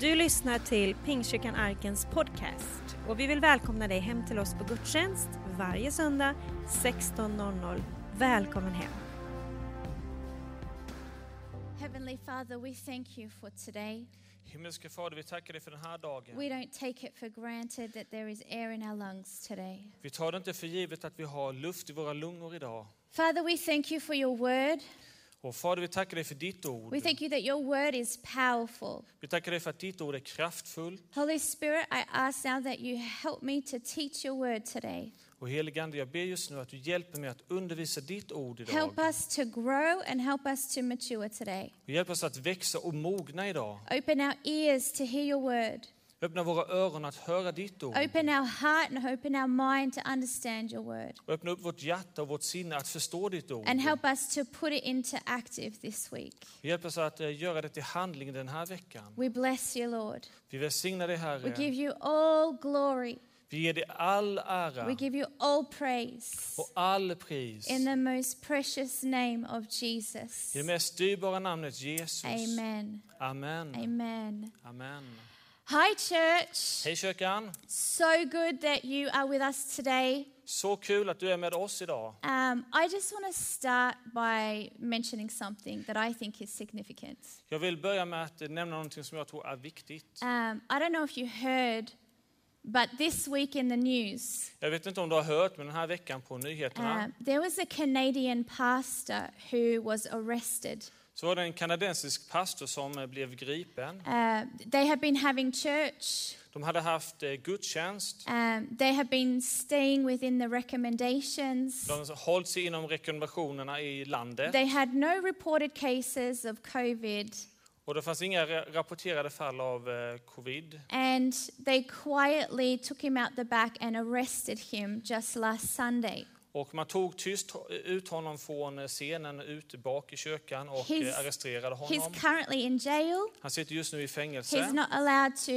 Du lyssnar till Pingstkyrkan Arkens podcast och vi vill välkomna dig hem till oss på gudstjänst varje söndag 16.00. Välkommen hem! Heavenly Father, we thank you for today. Himmelske Fader, vi tackar dig för den här dagen. We don't take it for granted that there is air in our lungs today. Vi tar det inte för givet att vi har luft i våra lungor idag. Father, we thank you for your word. Och Fader, vi tackar dig för ditt ord. We thank you that your word is powerful. Vi tackar dig för att ditt ord är kraftfullt. Holy Spirit, I ask now that you help me to teach your word today. Och helige Ande, jag ber just nu att du hjälper mig att undervisa ditt ord idag. Help us to grow and help us to mature today. Och hjälp oss att växa och mogna idag. Open our ears to hear your word. Öppna våra öron att höra ditt ord. Open our heart and open our mind to understand your word. Och öppna upp vårt hjärta och vårt sinne att förstå ditt ord. And help us to put it into active this week. Hjälp oss att eh, göra det till handling den här veckan. We bless you, Lord. Vi välsignar dig We Herre. give you all glory. Vi ger dig all ära We give you all praise. och all pris. In the most precious name of Jesus. I det mest dyrbara namnet Jesus. Amen. Amen. Amen. Amen. Hi, church. Hej kyrkan! So good that you are with us today. Så kul att du är med oss idag. Um, I just want to start by mentioning something that I think is significant. Jag vill börja med att nämna någonting som jag tror är viktigt. Um, I don't know if you heard, but this week in the news, Jag vet inte om du har hört, men den här veckan på nyheterna um, there was a Canadian pastor who was arrested. Så var det en kanadensisk pastor som eh, blev gripen. Uh, they have been having church. De hade haft eh, gudstjänst. Um, they have been staying within the recommendations. De hållit sig inom rekommendationerna i landet. They had no reported cases of COVID, Och det fanns inga ra- rapporterade fall av eh, covid. and they quietly took him out the back and arrested him just last Sunday. Och man tog tyst ut honom från eh, scenen ute bak i kyrkan och He's- eh, arresterade He's honom. currently in jail. Han sitter just nu i He's fängelse. not allowed to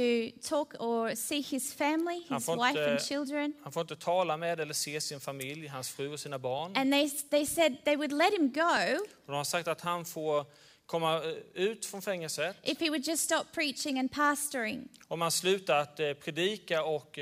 talk or see his family, Han his får wife and inte- children. Han får inte tala med eller se sin familj, hans fru och sina barn. And they, they said they would let him go Och de har sagt att han får komma eh, ut från fängelset if he would just stop preaching and pastoring. om han slutar att predika och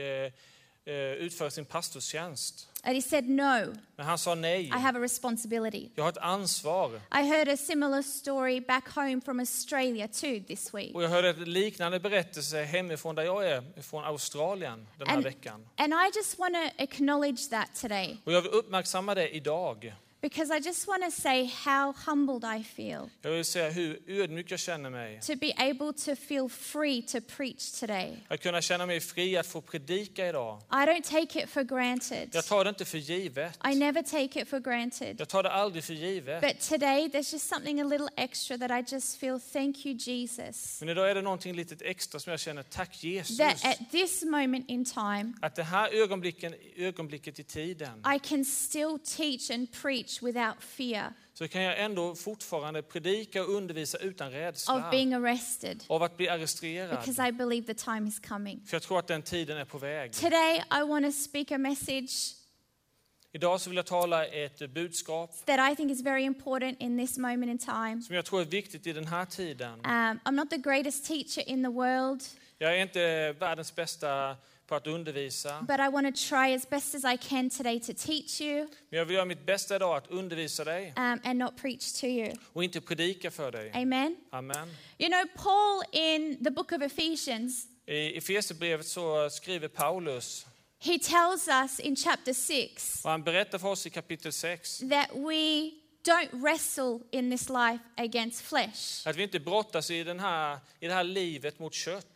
utföra sin pastorstjänst. And he said, No, Men han sa nej. I have a responsibility. Jag har ett ansvar. I heard a similar story back home from Australia too this week. Och jag hörde en liknande berättelse hemifrån där jag är, från Australien den här And, veckan. and I just want to acknowledge that today Och jag vill uppmärksamma det idag. Because I just want to say how humbled I feel Jag vill säga hur ödmjuk jag känner mig. to be able to feel free to preach today. Att kunna känna mig fri att få predika idag. I don't take it for granted. Jag tar det inte för givet. I never take it for granted. Jag tar det aldrig för givet. But today there's just something a little extra that I just feel thank you, Jesus. Men idag är det någonting litet extra som jag känner, tack Jesus. That at this moment in time, Att det här ögonblicken, ögonblicket i tiden I can still teach and preach without fear så kan jag ändå fortfarande predika och undervisa utan of rädsla being arrested av att bli arresterad. because I believe the time is coming. För jag tror att den tiden är på väg. Today, I want to speak a message Idag så vill jag tala ett budskap that I think is very important in this moment in time. som jag tror är viktigt i den här tiden. Um, I'm not the greatest teacher in the world, Jag är inte världens bästa på att undervisa, but I want to try as best as I can today to teach you men jag vill göra mitt bästa idag att undervisa dig um, and not preach to you. och inte predika för dig. Amen. Amen. You know, Paul in the book of Ephesians, I Efesierbrevet så skriver Paulus, he tells us in chapter 6 och han berättar för oss i kapitel 6, that we don't wrestle in this life against flesh. att vi inte brottas i, den här, i det här livet mot kött.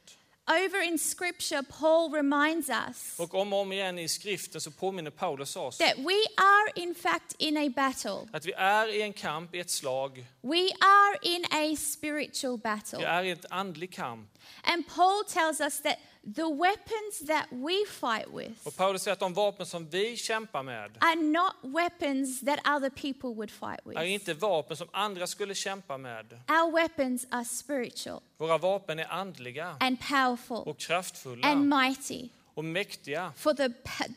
Over in scripture, Paul reminds us Och om och om igen i skriften så påminner Paulus oss that we are, in fact, in a battle. att vi är i en kamp, i ett slag. We are in a spiritual Vi battle. är i ett andlig kamp. And Paul tells us that the weapons that we fight with Och Paulus säger att de vapen som vi kämpar med are not weapons that other people would fight är with. inte vapen som andra skulle kämpa med. Our weapons are spiritual Våra vapen är andliga and powerful och kraftfulla and mighty och mäktiga for the,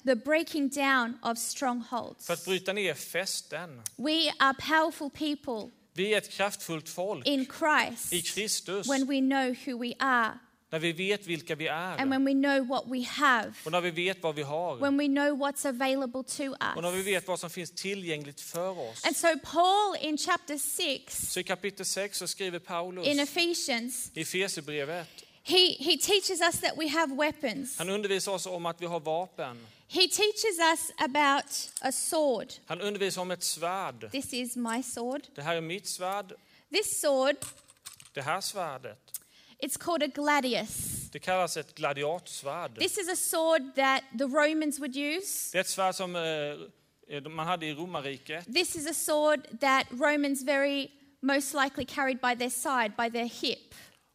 the breaking down of strongholds. för att bryta ner fästen. We are powerful people Vi är ett kraftfullt folk in Christ i Kristus when we know who we are När vi vet vilka vi and är. when we know what we have, Och när vi vet vad vi har. when we know what's available to Och när vi us. vet vad som finns tillgängligt för oss. And so, Paul in chapter 6 Så i kapitel 6 så skriver Paulus in Ephesians, i Efesierbrevet. he, he teaches us that we have weapons. Han undervisar oss om att vi har vapen. He teaches us about a sword. Han undervisar om ett svärd. This is my sword. Det här är mitt svärd. This sword, Det här svärdet. It's called a gladius. Det kallas ett gladiatorsvärd. This is a sword that the Romans would use. Det är ett svärd som eh, man hade i romarriket. This is a sword that Romans very most likely carried by their side, by their hip.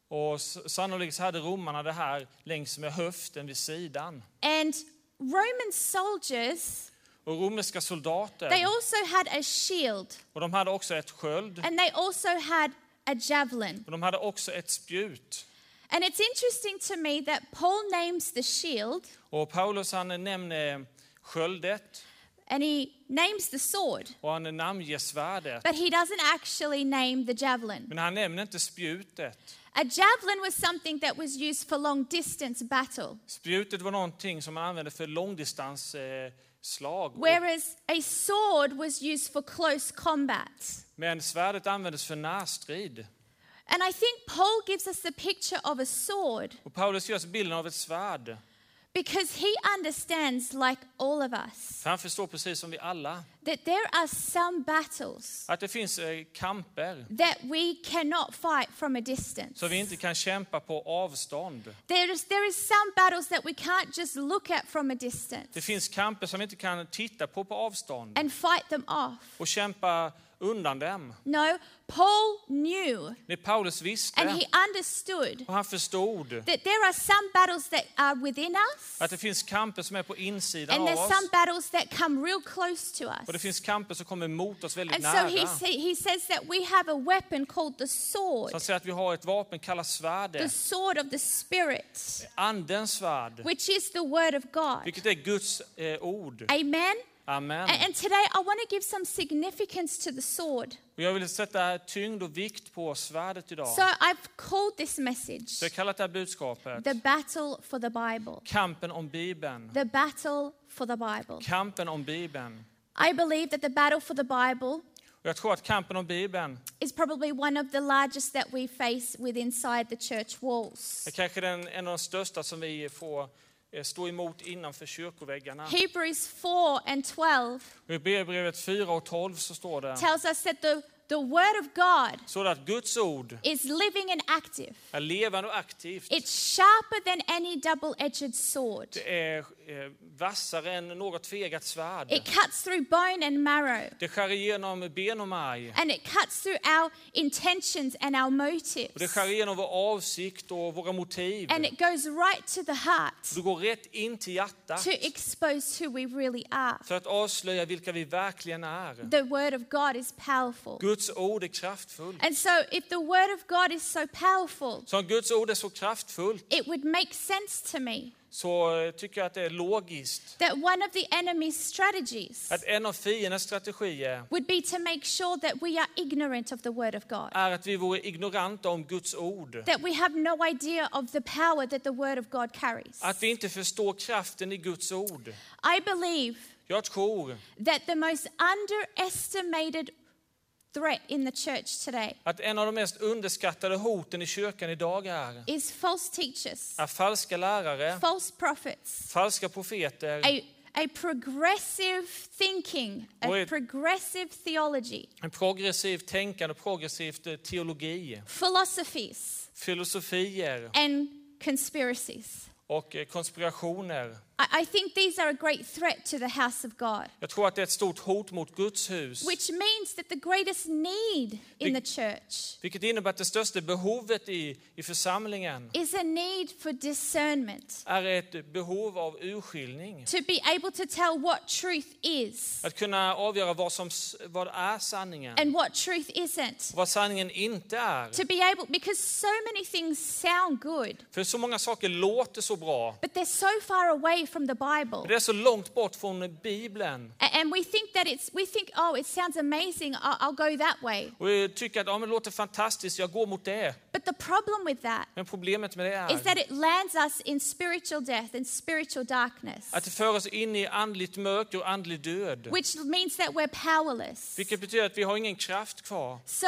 Och sannolikt hade romarna det här längs med höften vid sidan. And Roman soldiers, Och romerska they soldater, also had a shield och de hade också ett sköld. and they also had a javelin. Och de hade också ett spjut. And it's interesting to me that Paul names the shield Och Paulus han nämner sköldet and he names the sword, och han namnger svärdet. but he doesn't actually name the javelin. Men han nämner inte spjutet. A javelin was something that was used for long distance battle, Spjutet var någonting som man använde för långdistansslag. Eh, whereas a sword was used for close combat. Men svärdet användes för närstrid. And I think Paul gives us the picture of a sword Och Paulus ger oss bilden av ett svärd. Because he understands, like all of us, För han förstår precis som vi alla that there are some battles att det finns eh, kamper that we cannot fight from a distance. som vi inte kan kämpa på avstånd. There is, there is some battles that we can't just look at from a distance Det finns kamper som vi inte kan titta på på avstånd and fight them off. och kämpa undan dem. No, Paul knew Det Paulus and visste he understood och han förstod that there are some battles that are within us att det finns kamper som är på insidan and av there's oss some battles that come real close to och det us. finns kamper som kommer mot oss väldigt And so he, nära. sa- he says that we have a weapon called the Så sword, han säger att vi har ett vapen kallat the svärdet, sword of the Spirit, andens svärd, which is the word of God. vilket är Guds eh, ord. Amen. Amen. And, today I want to give some significance to the sword. Och jag vill sätta tyngd och vikt på svärdet idag. So I've called this message Så jag kallar det här budskapet the battle for the Bible. kampen om Bibeln. The battle for the Bible. Kampen om Bibeln. I believe that the battle for the Bible Och jag tror att kampen om Bibeln is probably one of the largest that we face with inside the church walls. är kanske den, en av de största som vi får stå emot innanför kyrkoväggarna. Hebrews 4 and 12 Och I Hebreerbrevet 4 och 12 så står det tells us that the, the word of God så att Guds ord is living and active. är levande och aktivt. It's sharper than any double-edged sword. Det är eh, vassare än något tvegat svärd. It cuts through bone and marrow. Det skär igenom ben och märg. And it cuts through our intentions and our Och det motives. skär igenom vår avsikt och våra motiv. And it goes right to the heart Det går rätt in till hjärtat to expose who we really are. för att avslöja vilka vi verkligen är. The word of God is powerful. Guds ord är kraftfullt. And so, if the word of God is so powerful, Så om Guds ord är så kraftfullt it would make sense to me så eh, tycker jag att det är logiskt that one of the enemy's strategies att en av fiendens strategier would be to make sure that we are ignorant of the word of God, är att vi vore ignoranta om Guds ord. that we have no idea of the power that the word of God carries. Att vi inte förstår kraften i Guds ord. I believe Jag tror that the most underestimated threat in the church today att en av de mest underskattade hoten i kyrkan idag är, is false teachers, är falska lärare, false prophets, falska profeter, a, a progressive thinking, a Wait. progressive theology, en progressiv tänkande, progressivt eh, teologi, philosophies, filosofier and conspiracies. och eh, konspirationer. I, think these are a great threat to the house of God, Jag tror att det är ett stort hot mot Guds hus. which means that the greatest need in the church Vilket innebär att det största behovet i, i församlingen is a need for discernment, är ett behov av urskiljning. to be able to tell what truth is Att kunna avgöra vad, som, vad är sanningen and what truth isn't. vad sanningen inte är. To be able, because so many things sound good, För så många saker låter så bra. but they're so far away from the Bible. Det är så långt bort från Bibeln. And we think that it's, we think, oh, it sounds amazing, I'll, I'll go that way. Och vi tycker att ja, men det låter fantastiskt, jag går mot det. But the problem with that Men problemet med det is that är it lands us in spiritual death and spiritual darkness, att det för oss in i andligt mörker och andlig död. which means that we're powerless. Vilket betyder att vi har ingen kraft kvar. So,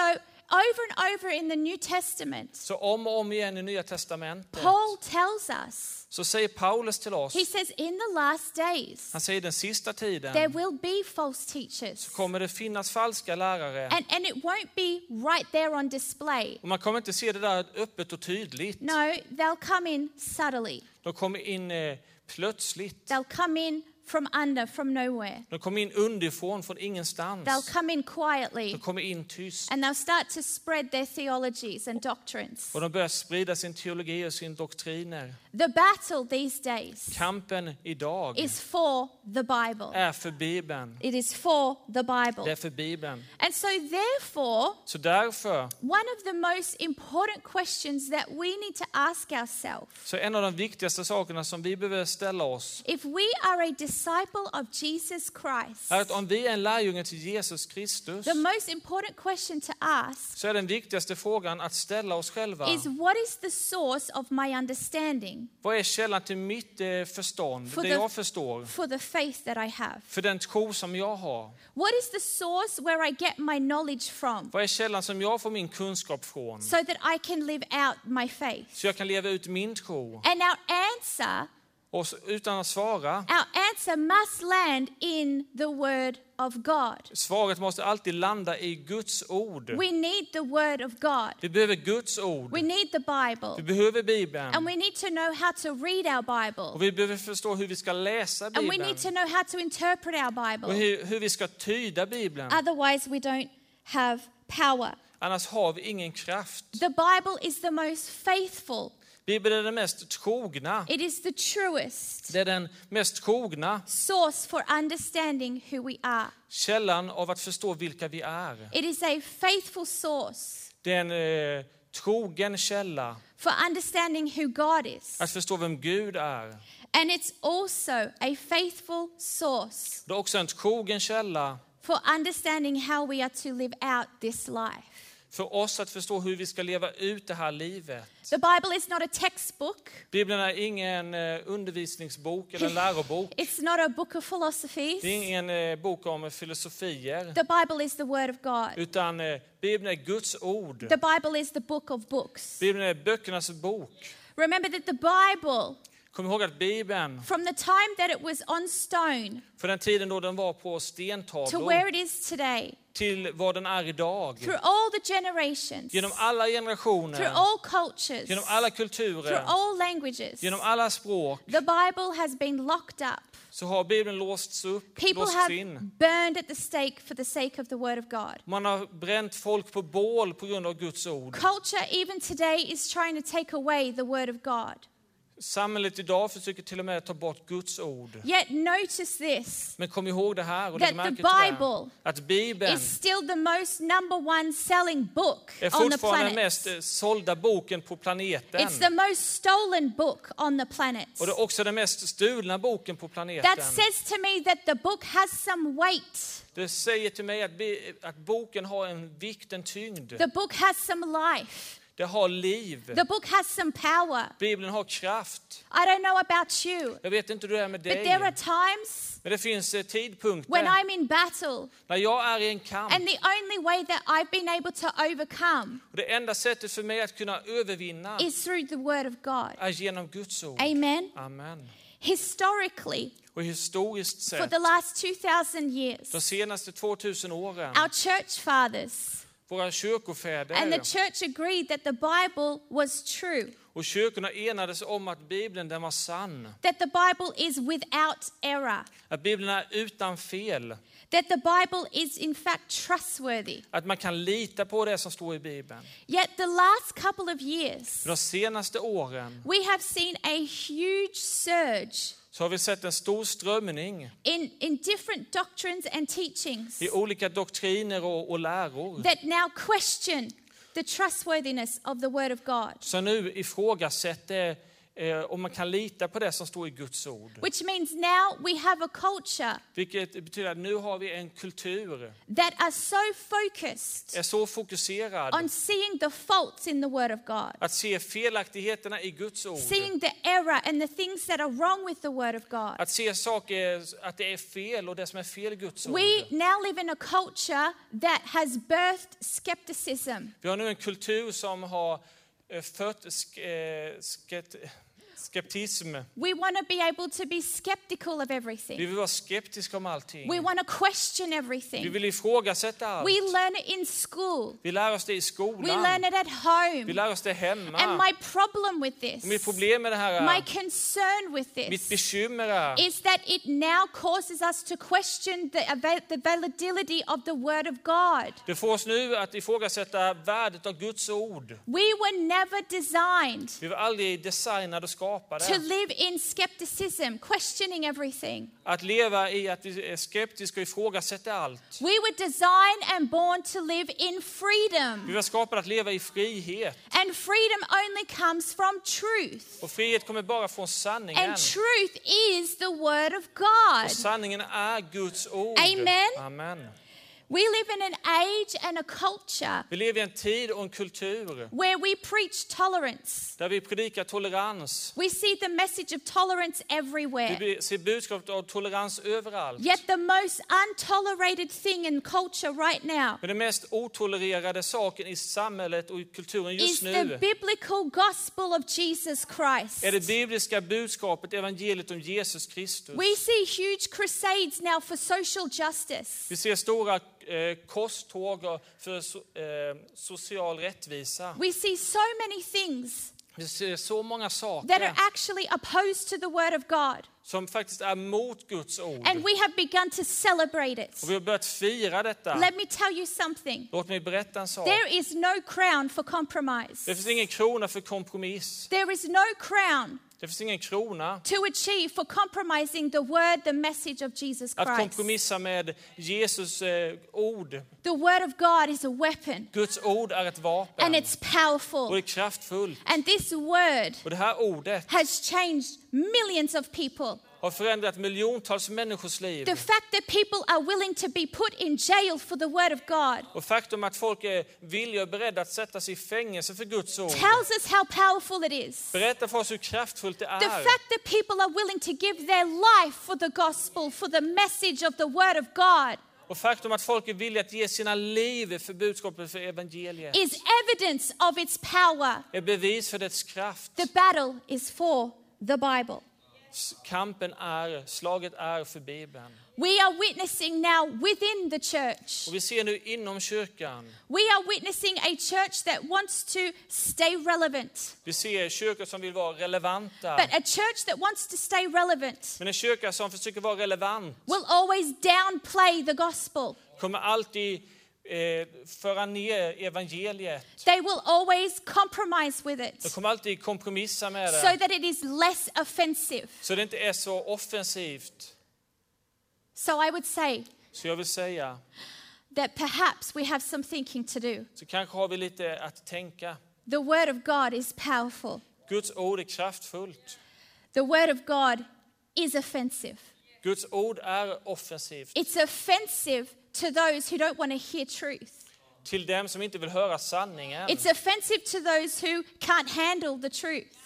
over and over in the New Testament, Så om och om igen i Nya Testamentet Paul tells us, så säger Paulus till oss, he says, in the last days, han säger den sista there tiden will be false teachers. kommer det finnas falska lärare. And, and it won't be right there on display. Och man kommer inte se det där öppet och tydligt. No, they'll come in subtly. De kommer in eh, plötsligt. They'll come in from under, from nowhere. De kommer in underifrån, från ingenstans. They'll come in quietly De kommer in tyst. and they'll start to spread their theologies and doctrines. Och de börjar sprida sin teologi och sin doktriner. The battle these days Kampen idag is for the Bible. är för Bibeln. It is for the Det är Bible. för Bibeln. And so, therefore, Så därför, one of the most important questions that we need to ask ourselves så en av de viktigaste sakerna som vi behöver ställa oss if we are a disciple of Jesus Christ, är att om vi är en lärjunge till Jesus Kristus the most important question to ask så är den viktigaste frågan att ställa oss själva. is what is the source of my understanding Vad är källan till mitt eh, förstånd, For det the- jag förstår, for the faith that I have? för den tro som jag har? What is the source where I get my knowledge from Vad är källan som jag får min kunskap från? so that I can live out my faith? Så jag kan leva ut min tro. And our answer, Och utan att svara, our answer must land in the word of God. svaret måste alltid landa i Guds ord. We need the word of God. Vi behöver Guds ord. We need the Vi Bible. behöver And Bibeln. we need to know how to read our Och Bible. vi behöver förstå hur vi ska läsa And we Bibeln. need to know how to interpret our Och Bible. hur, hur vi ska tyda Bibeln. Otherwise, we don't have power. Annars har vi ingen kraft. The Bible is the most faithful, Bibeln är den mest trogna. it is the truest Det är den mest trogna source for understanding who we are. källan av att förstå vilka vi är. It is a faithful source Det är en eh, trogen källa for understanding who God is. att förstå vem Gud är. And it's also a faithful source Det är också en trogen källa for understanding how we are to live out this life. För oss att förstå hur vi ska leva ut det här livet. The Bible is not a textbook, Bibeln är ingen eh, undervisningsbok eller lärobok. it's not a book of philosophies. Det är ingen eh, bok om filosofier. The Bible is the Word of God. Utan eh, Bibeln är Guds ord. The Bible is the book of books. Bibeln är böckernas bok. Remember that the Bible, Kom ihåg att Bibeln, from the time that it was on stone för den tiden då den var på to where it is today, till vad den är idag. through all the generations, Genom alla through generationer, all cultures, genom alla through kulturer, all languages, genom alla språk, the Bible has been locked up. så har Bibeln låsts upp, People låsts have in. burned at the stake for the sake of the Word of God. Man har bränt folk på bål på grund av Guds ord. Culture, even today, is trying to take away the Word of God. Samhället idag försöker till och med ta bort Guds ord. Yet, notice this Men kom ihåg det här och That the. Bible Att Bibeln is still the most number one selling book är fortfarande den mest eh, sålda boken på planeten. It's the most stolen book on the planet. Och det är också den mest stulna boken på planeten. That says to me that the book has some weight. Det säger till mig att, att boken har en vikt, en tyngd. The book has some life. Det har liv. The book has some power. Bibeln har kraft. I don't know about you, Jag vet inte hur det är med but there are dig. times Men det finns eh, when tidpunkter I'm in battle när jag är i en kamp. and the only way that I've been able to overcome Och det enda sättet för mig att kunna övervinna is through the Word of God. är genom Guds ord. Amen. Amen. Historically, Och historiskt for sett, the last 2,000 years, de senaste 2000 åren, our church fathers våra and the kyrkofäder church agreed that the Bible was true, och kyrkorna enades om att Bibeln den var sann. that the Bible is without error, Att Bibeln är utan fel. That the Bible is in fact trustworthy. Att man kan lita på det som står i Bibeln. Yet the last couple of years, De senaste åren we have seen a huge surge så har vi sett en stor strömning in, in different doctrines and teachings i olika doktriner och, och läror that now question the trustworthiness of the Word of God. som nu ifrågasätter och man kan lita på det som står i Guds ord. Which means now we have a culture Vilket betyder att nu har vi en kultur, that are so focused är så fokuserad on seeing the faults in the Word of God, att se felaktigheterna i Guds ord. seeing the error and the things that are wrong with the Word of God. Att se saker, att det är fel och det som är fel i Guds ord. We now live in a culture that has birthed skepticism. Vi har nu en kultur som har eh, fött sk- eh, sket- skeptism. We want to be able to be skeptical of Vi everything. vill vara skeptiska om allting. We want to question Vi everything. vill ifrågasätta allt. We learn it in school. Vi lär oss det i We skolan. learn it at Vi home. lär oss det And hemma. my problem with Och mitt this, problem med det här, my concern with mitt this, bekymmer är is that it now causes us to question the, the validity of the Word of God. det får oss nu att ifrågasätta värdet av Guds ord. We were never designed Vi var aldrig designade och to skapade live in skepticism, questioning everything. att leva i att vi är skeptiska och ifrågasätter allt. We were designed and born to live in Vi freedom. var skapade att leva i frihet. And freedom only comes from truth. Och frihet kommer bara från sanningen. And truth is the Word of God. Och sanningen är Guds ord. Amen. Amen. We live in an age and a culture Vi lever i en tid och en kultur where we preach tolerance. där vi predikar tolerans. We see the message of tolerance everywhere. Vi ser budskapet av tolerans överallt. Yet the most untolerated thing in culture right now Men den mest otolererade saken i samhället och i kulturen is just the nu biblical gospel of Jesus Christ. är det bibliska budskapet, evangeliet om Jesus Kristus. We see huge crusades now for social justice. Vi ser stora eh, korståg för eh, social rättvisa. We see so many things Vi ser så många that are saker actually opposed to the Word of God. som faktiskt är mot Guds ord. And we have begun to celebrate it. Och vi har börjat fira detta. Let me tell you something. Låt mig berätta en sak. There is no crown for compromise. Det finns ingen krona för kompromiss. There is no crown Det finns ingen krona to achieve for compromising the word, the message of Jesus att Christ. kompromissa med Jesus eh, ord. The word of God is a weapon Guds ord är ett vapen and it's och det är powerful. kraftfullt. And this word Och det här ordet has changed millions of people. Har förändrat miljontals människors liv. The fact that people are willing to be put in jail for the word of God Och faktum att folk är villiga och beredda att sätta sig i fängelse för Guds ord tells us how powerful it is. berättar för oss hur kraftfullt det The är. fact that people are willing to give their life for the gospel, for the message of the word of God, Och faktum att folk är villiga att ge sina liv för budskapet för evangeliet is evidence of its power. är bevis för dess kraft. The battle is for the Bible. Kampen är, slaget är för Bibeln. We are witnessing now within the church. Och vi ser nu inom kyrkan, We are witnessing a church that wants to stay relevant. vi ser kyrkor som vill vara relevanta. But a church that wants to stay relevant Men en kyrka som försöker vara relevant will always downplay the gospel. kommer alltid eh, föra ner evangeliet. They will always compromise with De it kommer alltid kompromissa med so det. that it is less offensive. Så det inte är så offensivt. So I would say Så jag vill säga, that perhaps we have some thinking to do. så kanske har vi lite att tänka. The word of God is powerful. Guds ord är kraftfullt. The word of God is offensive. Guds ord är offensivt. It's offensive to those who don't want to hear truth. Till dem som inte vill höra sanningen. It's offensive to those who can't handle the truth.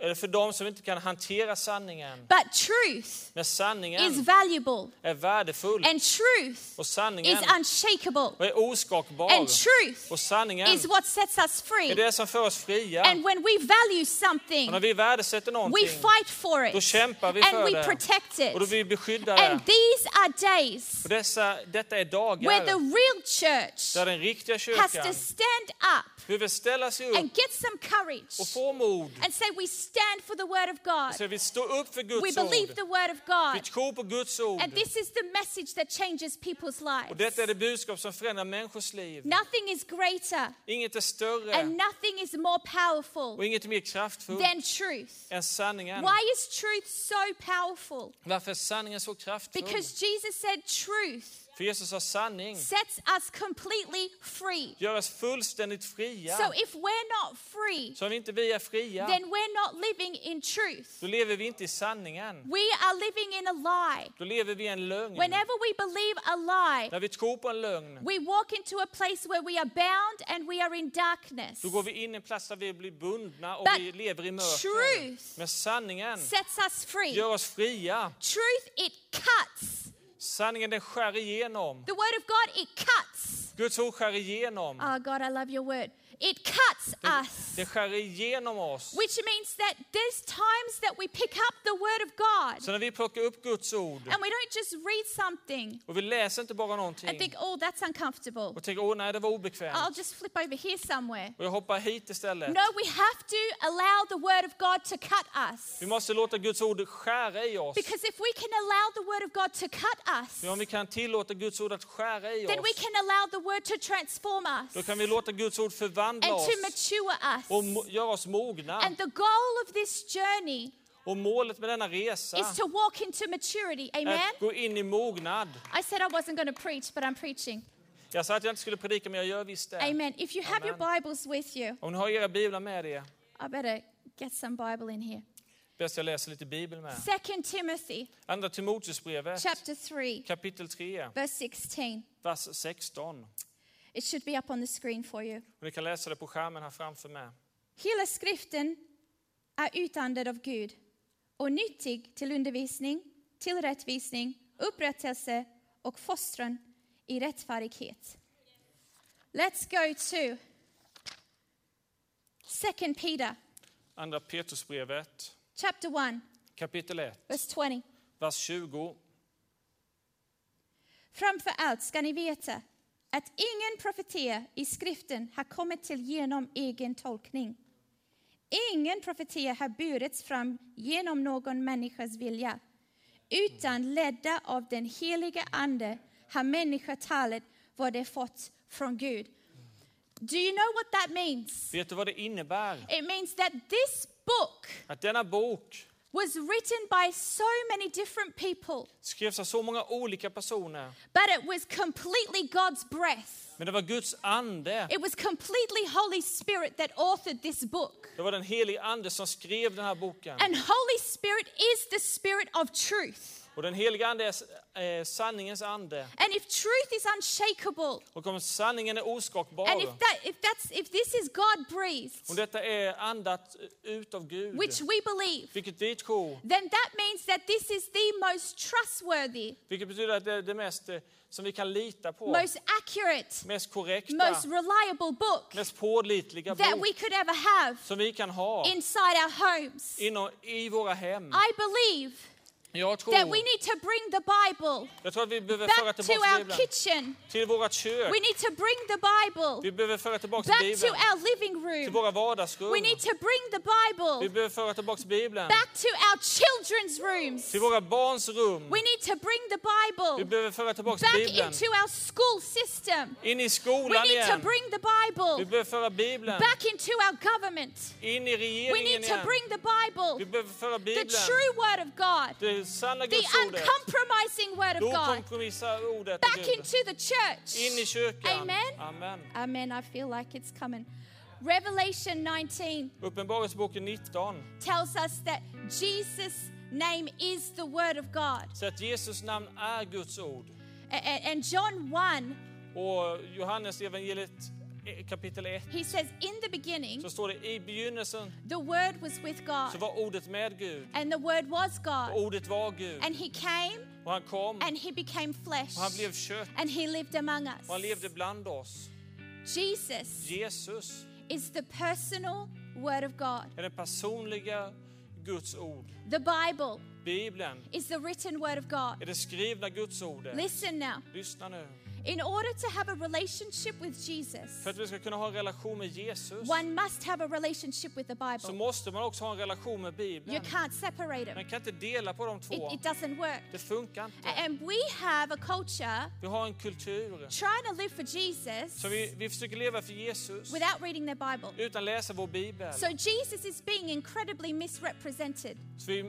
Eller för dem som inte kan hantera sanningen. But truth Men is sanningen valuable, är värdefull. and truth Och is sanningen unshakable, är oskakbar. and truth Och sanningen is what sets us är free. det som för oss fria. And when we value Och something, när vi värdesätter we någonting fight for då it kämpar vi and för we det. protect och då it. vill vi beskydda And these are days Och dessa, detta är where the dagar real church där den riktiga has kyrkan to stand up behöver ställa sig upp and get some courage och få mod. and say, We stand for the word of God. Så vi står upp för We Guds believe ord. the word of Vi God. tror på Guds ord. And this is the message that changes people's Och detta är lives. det budskap som förändrar människors liv. Nothing is greater Inget är större and nothing is more och powerful inget är mer kraftfullt than truth. än sanningen. Why is truth so powerful? Varför är sanningen så kraftfull? Because Jesus said truth För Jesus har sanning. sets us completely free. Gör oss fullständigt fria. So if we're not free, Så om inte vi är fria, then we're not living in truth. då lever vi inte i sanningen. We are living in a lie. Då lever vi i en lögn. Whenever we believe a lie, När vi tror på en lögn, we walk into a place where we are bound and we are in darkness. då går vi in i en plats där vi blir bundna och But vi lever i mörker. truth Men sanningen Sets us free. gör oss fria. Truth, it cuts. Sanningen den skär igenom. The word of God, it cuts. Guds ord skär igenom. Oh, God, I love your word. It cuts us. Det skär igenom oss. Which means that there's times that we pick up the word of God Så när vi plockar upp Guds ord and we don't just read something och vi läser inte bara and någonting think, oh, that's uncomfortable. och tänker åh nej det var I'll obekvämt just flip over here somewhere. och jag hoppar hit istället. No, we have to allow the word of God to cut us. Vi måste låta Guds ord skära i oss. Because if we can allow the word of God to cut us, För om vi kan tillåta Guds ord att skära i then we oss, can allow the word to transform då us kan vi låta Guds ord förvandla and oss to mature och göra oss mogna. And the goal of this journey Och målet med denna resa is to walk into maturity. är Amen? att gå in i mognad. I said I wasn't going to preach, but I'm preaching. Jag sa att jag inte skulle predika, men jag gör visst det. Amen. If you have your Amen. Bibles with you, Om ni har era biblar med er, I better get some Bible in here. bäst jag läser lite bibel med. Second Timothy Andra Timoteusbrevet, chapter 3, kapitel 3, verse 16. vers 16. It should be up on the screen for you. Och ni kan läsa det på skärmen här framför mig. Hela skriften är utandad av Gud och nyttig till undervisning, till rättvisning, upprättelse och fostran i rättfärdighet. Let's go to Second Peter Andra Petrusbrevet, chapter 1, kapitel 1, verse 20. vers 20. Framför allt ska ni veta att ingen profetia i skriften har kommit till genom egen tolkning. Ingen profetia har burits fram genom någon människas vilja, utan ledda av den heliga Ande har människor talat vad de fått från Gud. Do you know what that means? Vet du vad det innebär? It means that this book Att denna bok was written by so many different people, skrevs av så många olika personer. but it was completely God's breath. Men det var Guds ande. It was completely Holy Spirit that authored this book. Det var den helige ande som skrev den här boken. And Holy Spirit is the spirit of truth. Och den helige ande är eh, sanningens ande. And if truth is unshakable, Och om sanningen är oskakbar, and if that if that's if this is God breathed, om detta är andat ut av Gud, which we believe, vilket vi tror, then that means that this is the most trustworthy, vilket betyder att det är det mest eh, som vi kan lita på, most accurate, mest korrekta, most reliable book mest pålitliga that bok we could ever have som vi kan ha inside our homes. inom, i våra hem. I believe Jag tror, that we need to bring the Bible jag tror att vi behöver föra back to our Bibeln kitchen. till vårt kök. We need to bring the Bible Vi behöver föra tillbaka back to our living till room. våra vardagsrum. We need to bring the Vi Bible behöver föra tillbaka Bibeln back to our children's rooms. till våra barns rum. We need to bring the Vi Bible behöver föra tillbaka back Bibeln into our school system. in i We skolan need to bring the Vi Bible behöver föra Bibeln back into our government. in i We regeringen need to bring the Vi Bible, behöver föra the true Word of God, sanna the Gudsordet, uncompromising Word of God, okompromissade ordet back Gud. into the church. In i kyrkan. Amen. Amen. Amen. I feel like it's coming. Revelation 19 Uppenbarelseboken 19 tells us that Jesus' name is the Word of God. säger att Jesus namn är Guds ord. And John 1, Och Johannes evangeliet kapitel 1 he says, In the beginning, så står det i begynnelsen the Word was with så God, var ordet med Gud. and the Word was Och God. ordet var Gud. And He came Och han kom and He became flesh, och han blev kött and He lived among och han us. levde bland oss. Jesus Jesus is the personal Word of God. är den personliga Guds ord. The Bible Bibeln is the written Word of God. är det skrivna Guds ordet. Listen now. Lyssna nu. In order to have a relationship with Jesus, För att vi ska kunna ha en relation med Jesus one must have a relationship with the så Bible. måste man också ha en relation med You Bibeln. can't separate them. Man kan inte dela på de It, två. it doesn't work. Det funkar inte. And we have a culture Vi har en kultur trying to live for Jesus så vi, vi försöker leva för Jesus without reading their Bible. utan läsa vår bibel. So Jesus is being incredibly misrepresented. Så vi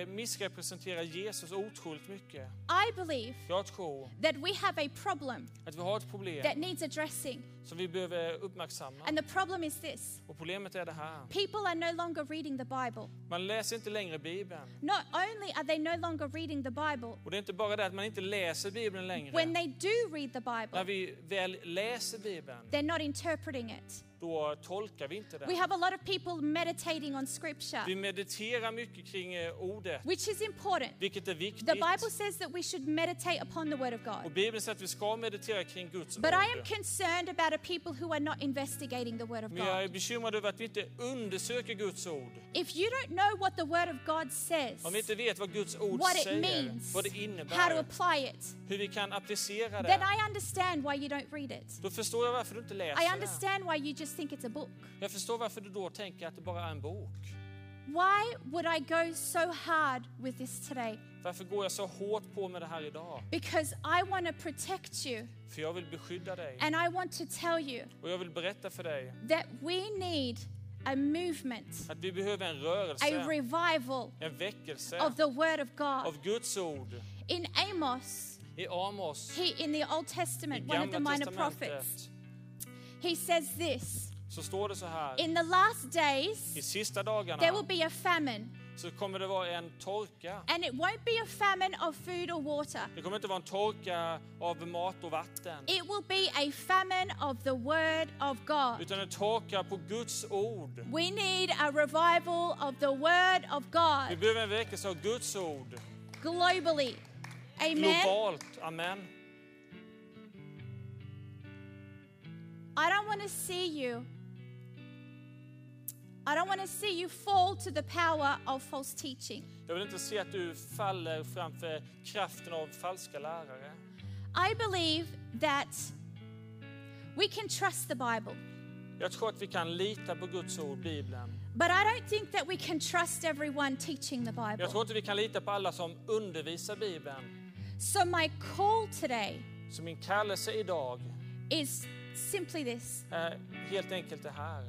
eh, missrepresenterar Jesus otroligt mycket. I believe Jag tror that we have a problem att vi har ett problem that needs addressing. Som vi behöver uppmärksamma. And the problem is this Och problemet är det här. people are no longer reading the Bible. Man läser inte längre Bibeln. Not only are they no longer reading the Bible, Och det är inte bara det att man inte läser Bibeln when längre. they do read the När Bible, vi väl läser Bibeln, they're not interpreting it. då tolkar vi inte We den. have a lot of people meditating on scripture, Vi mediterar mycket kring eh, ordet, which is important. vilket är The viktigt. Bible says that we should meditate upon the Word of Och God. Bibeln säger att vi ska meditera kring Guds But I am ord. concerned about a people who are not investigating the Word of Men jag är God. bekymrad över att vi inte undersöker Guds ord. If you don't know what the Word of God says, Om vi inte vet vad Guds ord what it säger, means, vad det how to innebär, apply it, hur vi kan applicera then det, I understand why you don't read it. då förstår jag varför du inte I läser det. understand why you just think it's a book. Jag förstår varför du då tänker att det bara är en bok. Why would I go so hard with this today? Varför går jag så hårt på med det här idag? Because I want to protect you För jag vill beskydda dig. and I want to tell you Och jag vill berätta för dig that we need a movement, att vi behöver en a revival en väckelse of the Word of God. av Guds ord. In Amos, I Amos, he in the Old Testament, one of the minor prophets, he says this så står det så här. In the last days, I sista there will dagarna be a famine, så kommer det vara en torka. and it won't be a famine of food or water. Det kommer inte vara en torka av mat och vatten. It will be a famine of the Word of God. Utan en torka på Guds ord. We need a revival of the Word of Vi God behöver en väckelse av Guds ord. globally. Amen. Globalt. Amen. I don't want to see you. I don't want to see you fall to the power of false teaching. Jag vill inte se att du faller framför kraften av falska lärare. I believe that we can trust the Bible, Jag tror att vi kan lita på Guds ord, Bibeln. but I don't think that we can trust everyone teaching the Jag Bible. tror inte vi kan lita på alla som undervisar Bibeln. So, my call today Så min kallelse idag is simply this är helt enkelt det här.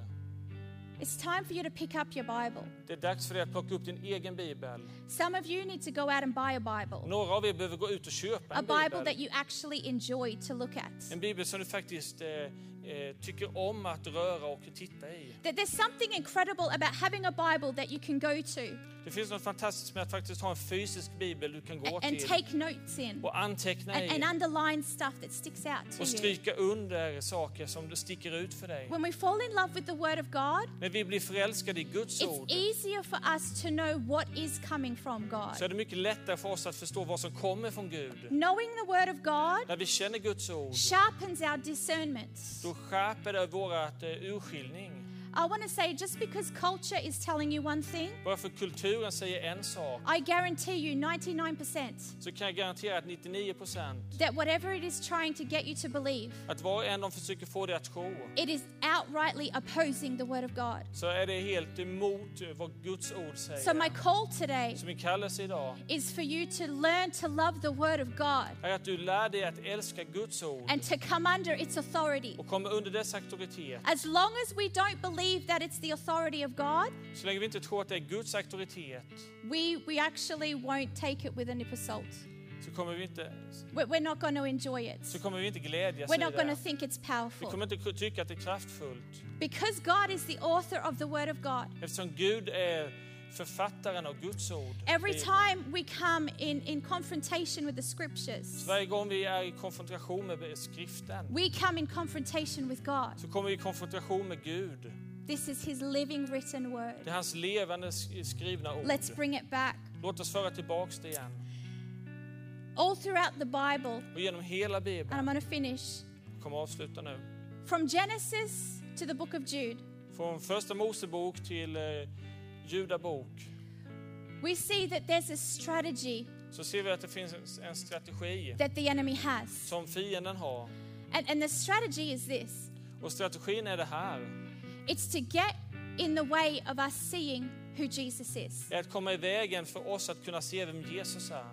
It's time for you to pick up your Bible. Det är dags för dig att plocka upp din egen bibel. Some of you need to go out and buy a Bible, Några av er behöver gå ut och köpa a en Bible bibel. that you actually enjoy to look at. En bibel som du faktiskt eh, eh, tycker om att röra och titta i. That there's something incredible about having a Bible that you can go to Det finns något fantastiskt med att faktiskt ha en fysisk bibel du kan gå and, and till take notes in och anteckna and, and i underline stuff that sticks out to och you. stryka under saker som sticker ut för dig. When we fall in love with the Word of God, När vi blir förälskade i Guds it's ord easier for us to know what is coming from så är God. det mycket lättare för oss att förstå vad som kommer från Gud. Knowing the Word of God När vi känner Guds ord, sharpens our discernment. då skärper det vårat eh, urskiljning. I want to say just because culture is telling you one thing, Bara för kulturen säger en sak I guarantee you 99% så kan jag garantera att 99 procent, that whatever it is trying to get you to believe, att och en de försöker få dig att tro, it is outrightly opposing the Word of God. så är det helt emot vad Guds ord So, my säger. call today Så min kallelse idag is for you to learn to love the Word of God är att du lär dig att älska Guds ord and to come under its authority. och komma under dess auktoritet. As long as we don't believe that it's the authority of God, Så länge vi inte tror att det är Guds auktoritet we, we actually won't take it with a nip of salt. så kommer vi inte, We're, we're not going to enjoy it. så kommer vi inte glädjas We're i not going to det. think it's Vi powerful. kommer inte tycka att det är kraftfullt. Because God is the author of the Word of God. Eftersom Gud är författaren av Guds ord. Every Bibeln. time we come in, in confrontation with the scriptures, Varje gång vi är i konfrontation med skriften we come in confrontation with God. så kommer vi i konfrontation med Gud. This is His living written word. Det är hans levande sk- skrivna ord. Let's bring it back. Låt oss föra tillbaks det igen. All throughout the Bible, Och genom hela and I'm Bibeln, going to finish jag kommer avsluta nu. from Genesis to the book of Jude, Från första Mosebok till eh, Judabok we see that there's a strategy så ser vi att det finns en strategi that the enemy has. som fienden har. And, and the strategy is this Och strategin är det här. It's to get in the way of us seeing who Jesus is. är att komma i vägen för oss att kunna se vem Jesus är.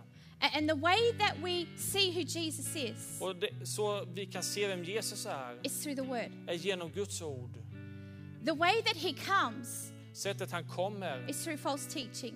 And the way that we see who Jesus is Och det, så vi kan se vem Jesus är, is through the Word. är genom Guds ord. The way that He comes Sättet han kommer is through false teaching,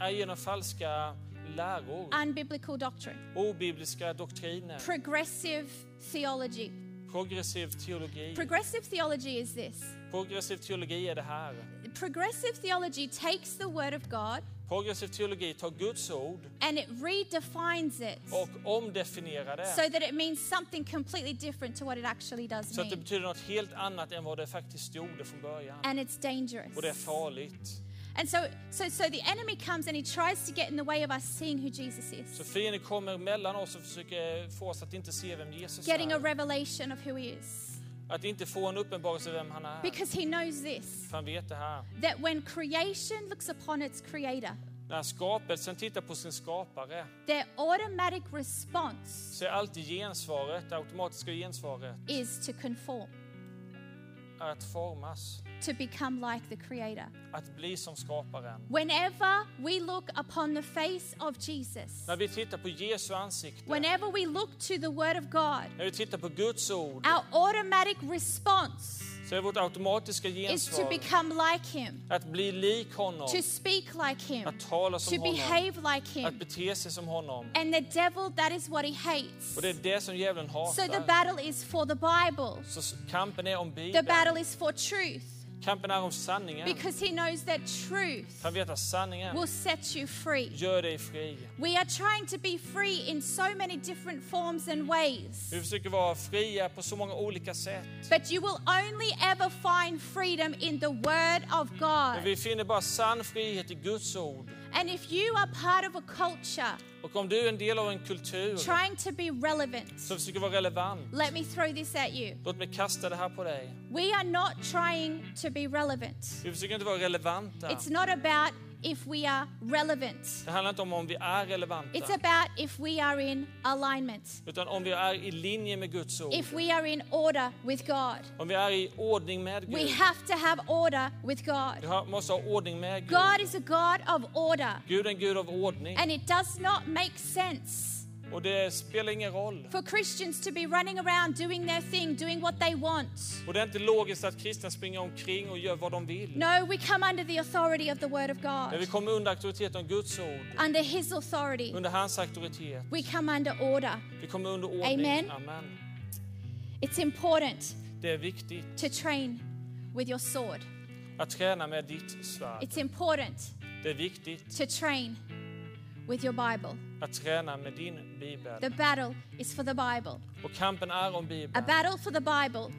är genom falska läror, unbiblical doctrine, obibliska doktriner, progressive theology. Progressiv teologi. Progressive theology is this Progressiv teologi är det här. progressive theology takes the Word of God Progressiv teologi tar Guds ord and it redefines it och omdefinierar det. so that it means something completely different to what it actually does Så att det mean. betyder något helt annat än vad det faktiskt gjorde från början. And it's dangerous. Och det är farligt. And so, so, so the enemy comes and he tries to get in the way of us seeing who Jesus Så is, fienden kommer mellan oss och försöker få oss att inte se vem Jesus getting a är. revelation of who he is. Att inte få en uppenbarelse vem han är. Because he knows this För han vet det här. that when creation looks upon its creator, När skapelsen tittar på sin skapare their automatic response så är alltid gensvaret, det automatiska gensvaret, is to conform, är att formas. To become like the creator. Att bli som skaparen. Whenever we look upon the face of Jesus, När vi tittar på Jesu ansikte, whenever we look to the Word of God, när vi tittar på Guds ord, our automatic response så är vårt automatiska is to become like Him, att bli lik honom, to speak like Him, att tala to som honom, behave like him. att bete sig som honom. And the devil, that is what he hates. Och det är det som djävulen So the battle is for the Bible. Så kampen är om Bibeln. The battle is for truth Kampen är om sanningen. because he knows that truth Han vet att sanningen will set you free. gör dig fri. We are trying to be free in so many different forms and ways. Vi försöker vara fria på så många olika sätt. But you will only ever find freedom in the Word of Men God. vi finner bara sann frihet i Guds ord. And if you are part of a culture Och om du är en del av en kultur trying to be relevant, som försöker vara relevant, let me throw this at you. låt mig kasta det här på dig. We are not trying to be relevant. Vi försöker inte vara relevanta. It's not about if we are relevant. Det handlar inte om om vi är relevanta, It's about if we are in alignment, utan om vi är i linje med Guds ord. if we are in order with God. Om vi är i ordning med We have to have order with God. har- måste ha ordning med Gud. God is a God of order, Gud är en Gud av ordning. and it does not make sense Och det spelar ingen roll. for Christians to be running around doing their thing, doing what they want. Och det är inte logiskt att kristna springer omkring och gör vad de vill. No, we come under the authority of the Word of Men vi God, kommer under auktoriteten av Guds ord. under His authority. Under hans auktoritet. We come under order. Vi kommer under ordning. Amen. Amen. It's important Det är viktigt to train with your sword. att träna med ditt svärd. It's important Det är viktigt to train with your Bible. att träna med din bibel. The battle is for the Bible. Och kampen är om A bibeln. battle for the Bible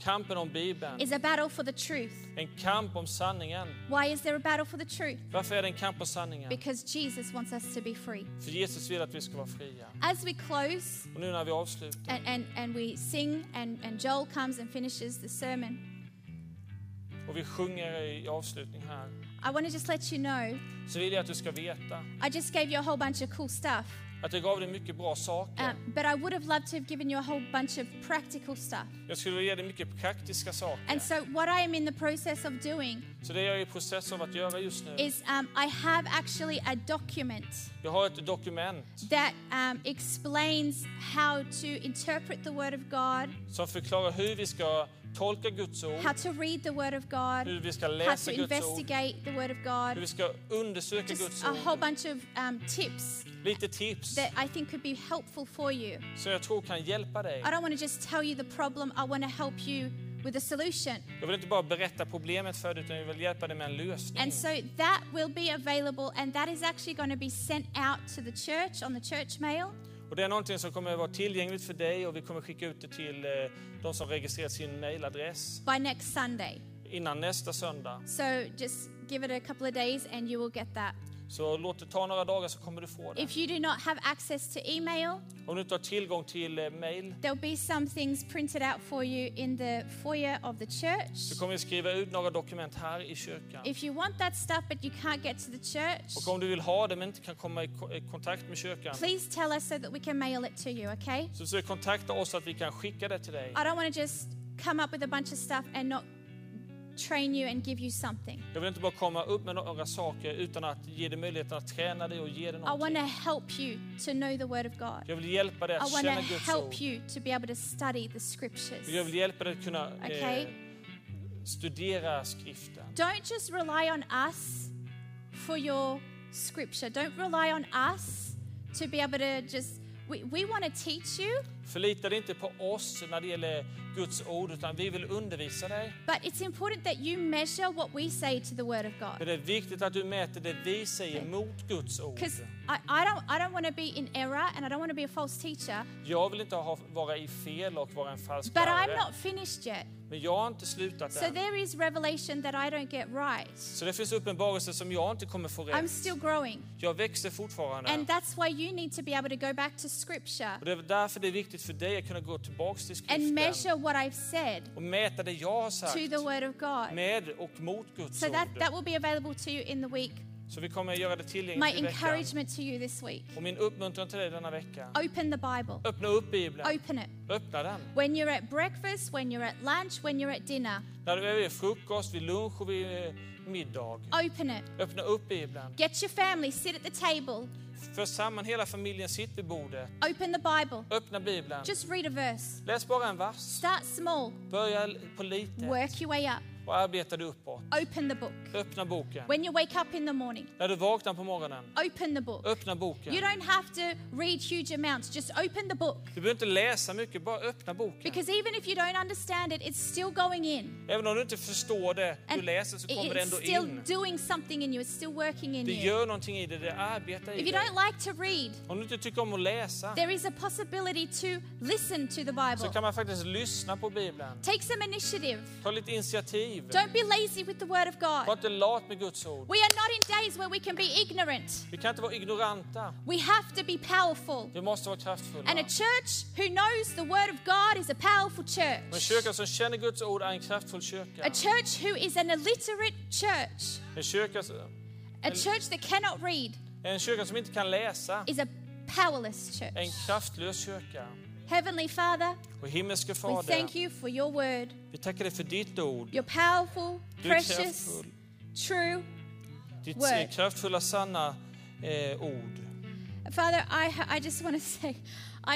Kampen om bibeln. is a battle for the truth. En kamp om sanningen. Why is there a battle for the truth? Varför är det en kamp om sanningen? Because Jesus wants us to be free. För Jesus vill att vi ska vara fria. As we close Och nu när vi avslutar and, and, and we sing, and, and Joel comes and finishes the sermon, och vi sjunger i avslutning här. I want to just let you know Så vill jag att du ska veta I just gave you a whole bunch of cool stuff. Att jag gav dig mycket bra saker. Um, but I would have loved to have given you a whole bunch of practical stuff. Jag skulle vilja ge dig mycket praktiska saker. And so, what I am in the process of doing Så det jag är i process av att göra just nu. is um, I have actually a document Jag har ett dokument that um, explains how to interpret the Word of God, som förklarar hur vi ska tolka Guds ord, how to read the Word of God, hur vi ska how läsa to Guds ord, investigate the Word of hur God. vi ska undersöka Guds Just a whole ord. bunch of um, tips Lite tips that I think could be helpful for you. som jag tror kan hjälpa dig. I don't want to just tell you the problem, I want to help you with a solution. Jag vill inte bara berätta problemet för dig utan jag vill hjälpa dig med en lösning. And so that will be available, and that is actually going to be sent out to the church on the church mail. Och det är någonting som kommer att vara tillgängligt för dig och vi kommer skicka ut det till eh, de som registrerat sin mailadress by next Sunday. innan nästa söndag. So just give it a couple of days and you will get that. Så låt det ta några dagar så kommer du få det. If you do not have access to email, Om du inte har tillgång till eh, mail there'll be some things printed out for you in the foyer of the church. så kommer vi skriva ut några dokument här i kyrkan. If you want that stuff but you can't get to the church, Och om du vill ha det men inte kan komma i ko- i kontakt med kyrkan please tell us so that we can mail it to you, okay? så försök kontakta oss så att vi kan skicka det till dig. I don't want to just come up with a bunch of stuff and not train you and give you something. Jag vill inte bara komma upp med några saker utan att ge dig möjligheten att träna dig och ge dig I want någonting. to help you to know the Word of God. Jag vill hjälpa dig I att want känna to Guds ord. help you to be able to study the scriptures. Jag vill hjälpa dig att kunna Okay. eh, studera skriften. Don't just rely on us for your scripture. Don't rely on us to be able to just. We, we want to teach you, Förlita dig inte på oss när det gäller Guds ord utan vi vill undervisa dig. but it's important that you measure what we say to the Word of Men God. det är viktigt att du mäter det vi säger mot Guds ord. Because I, I don't, I don't want to be in error and I don't want to be a false teacher, Jag vill inte ha, vara i fel och vara en falsk but I'm lärare. not finished yet. Men jag har inte slutat So än. there is revelation that I don't get right. Så det finns uppenbarelser som jag inte kommer få I'm rätt. still growing. Jag växer fortfarande. And that's why you need to be able to go back to scripture Och det är därför det är viktigt för dig att kunna gå tillbaks till and skriften measure what I've said och mäta det jag har to sagt the Word of God. med och mot Guds So that, ord. that will be available to you in the week. Så vi kommer göra det My tillgängligt i veckan. encouragement to you this week Och min uppmuntran till dig denna vecka. open the Bible, Öppna upp Bibeln. open it. Öppna den. When you're at breakfast, when you're at lunch, when you're at dinner, När du är vid frukost, vid lunch och vid eh, middag. open it. Öppna upp Bibeln. Get your family, sit at the table, För samman hela familjen, sitt vid bordet. open the Bible. Öppna Bibeln. Just read a verse. Läs bara en vers. Start small, Börja på lite work your way up. Och arbeta dig uppåt. Open the book. Öppna boken. When you wake up in the morning, När du vaknar på morgonen, open the book. öppna boken. You don't have to read huge amounts, just open the book. Du behöver inte läsa mycket, bara öppna boken. Because even if you don't understand it, it's still going in. Även om du inte förstår det du And läser så kommer det it's ändå still in. doing something in you, it's still working in Det you. gör någonting i det, det arbetar i If you dig. don't like to read, Om du inte tycker om att läsa there is a possibility to listen to the så Bible. kan man faktiskt lyssna på Bibeln. Take some initiative. Ta lite initiativ. Don't be lazy with the Word of Var God. inte lat med Guds ord. We are not in days where we can be ignorant. Vi kan inte vara ignoranta. We have to be powerful. Vi måste vara kraftfulla. And a church who knows the Word of God is a powerful Och en church. kyrka som känner Guds ord är en kraftfull kyrka. A church who is an illiterate church, En kyrka, som- a church that cannot read, en kyrka som inte kan läsa is a powerless är en church. kraftlös kyrka. Heavenly Father, Och himmelske we Fader, thank you for your word. vi tackar dig för ditt ord. Your powerful, Du är precious, kraftfull. true Ditt word. eh, kraftfulla, sanna eh, ord. Father, I, I just want to say,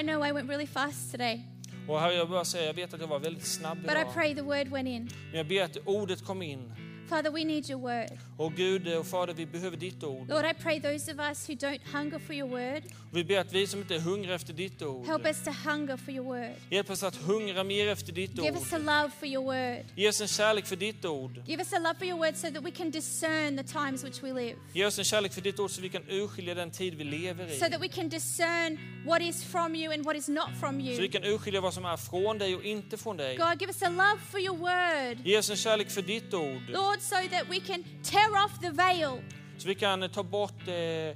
I know I went really fast today, Och Herre, jag bara säger, jag vet att jag var väldigt snabb but I idag. pray the word went in. Men jag ber att ordet kom in. Father, we need your word. Och Gud och Fader, vi behöver ditt ord. Lord, I pray those of us who don't hunger for your word, vi ber att vi som inte är hungriga efter ditt ord, help us to hunger for your word. hjälp oss att hungra mer efter ditt Give us a ord. love for your word. Ge oss en kärlek för ditt ord. Give us a love for your word so that we can discern the times which we live, Ge oss en kärlek för ditt ord så vi kan urskilja den tid vi lever i. so that we can discern what is from you and what is not from Så vi you. kan urskilja vad som är från dig och inte från dig. God, give us a love for your word, Ge oss en kärlek för ditt ord. Lord, so that we can tear off the veil Så vi kan ta bort eh, eh,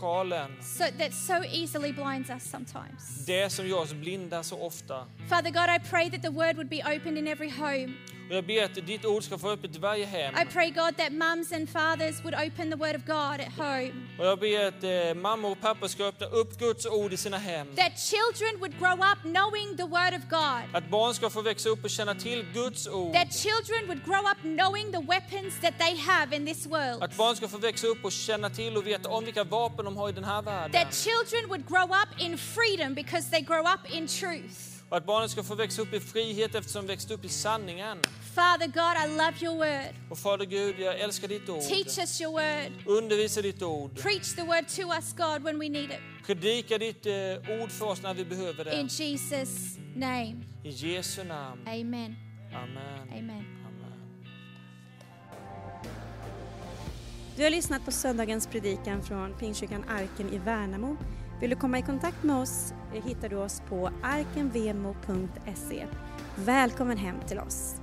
sjalen. so that so easily blinds us sometimes. Det som gör oss blinda så ofta. Father God, I pray that the word would be opened in every home. Och jag ber att ditt ord ska få öppet i varje hem. I pray, God, that mums and fathers would open the word of God at home. Och jag ber att eh, mammor och pappor ska öppna upp Guds ord i sina hem. That children would grow up knowing the word of God. Att barn ska få växa upp och känna till Guds ord. That children would grow up knowing the weapons that they have in this world. Att barn ska få växa upp och känna till och veta om vilka vapen de har i den här världen. That children would grow up in freedom because they grow up in truth. Och att barnen ska få växa upp i frihet eftersom de växt upp i sanningen. Father God, I love your word. Och Fader Gud, jag älskar ditt ord. Teach us your word. Undervisa ditt ord. Preach the word to us, God, when we need it. Predika ditt eh, ord för oss när vi behöver det. In Jesus' name. I Jesu namn. Amen. Amen. Amen. Amen. Du har lyssnat på söndagens predikan från Pingstkyrkan Arken i Värnamo. Vill du komma i kontakt med oss eh, hittar du oss på arkenvemo.se. Välkommen hem till oss!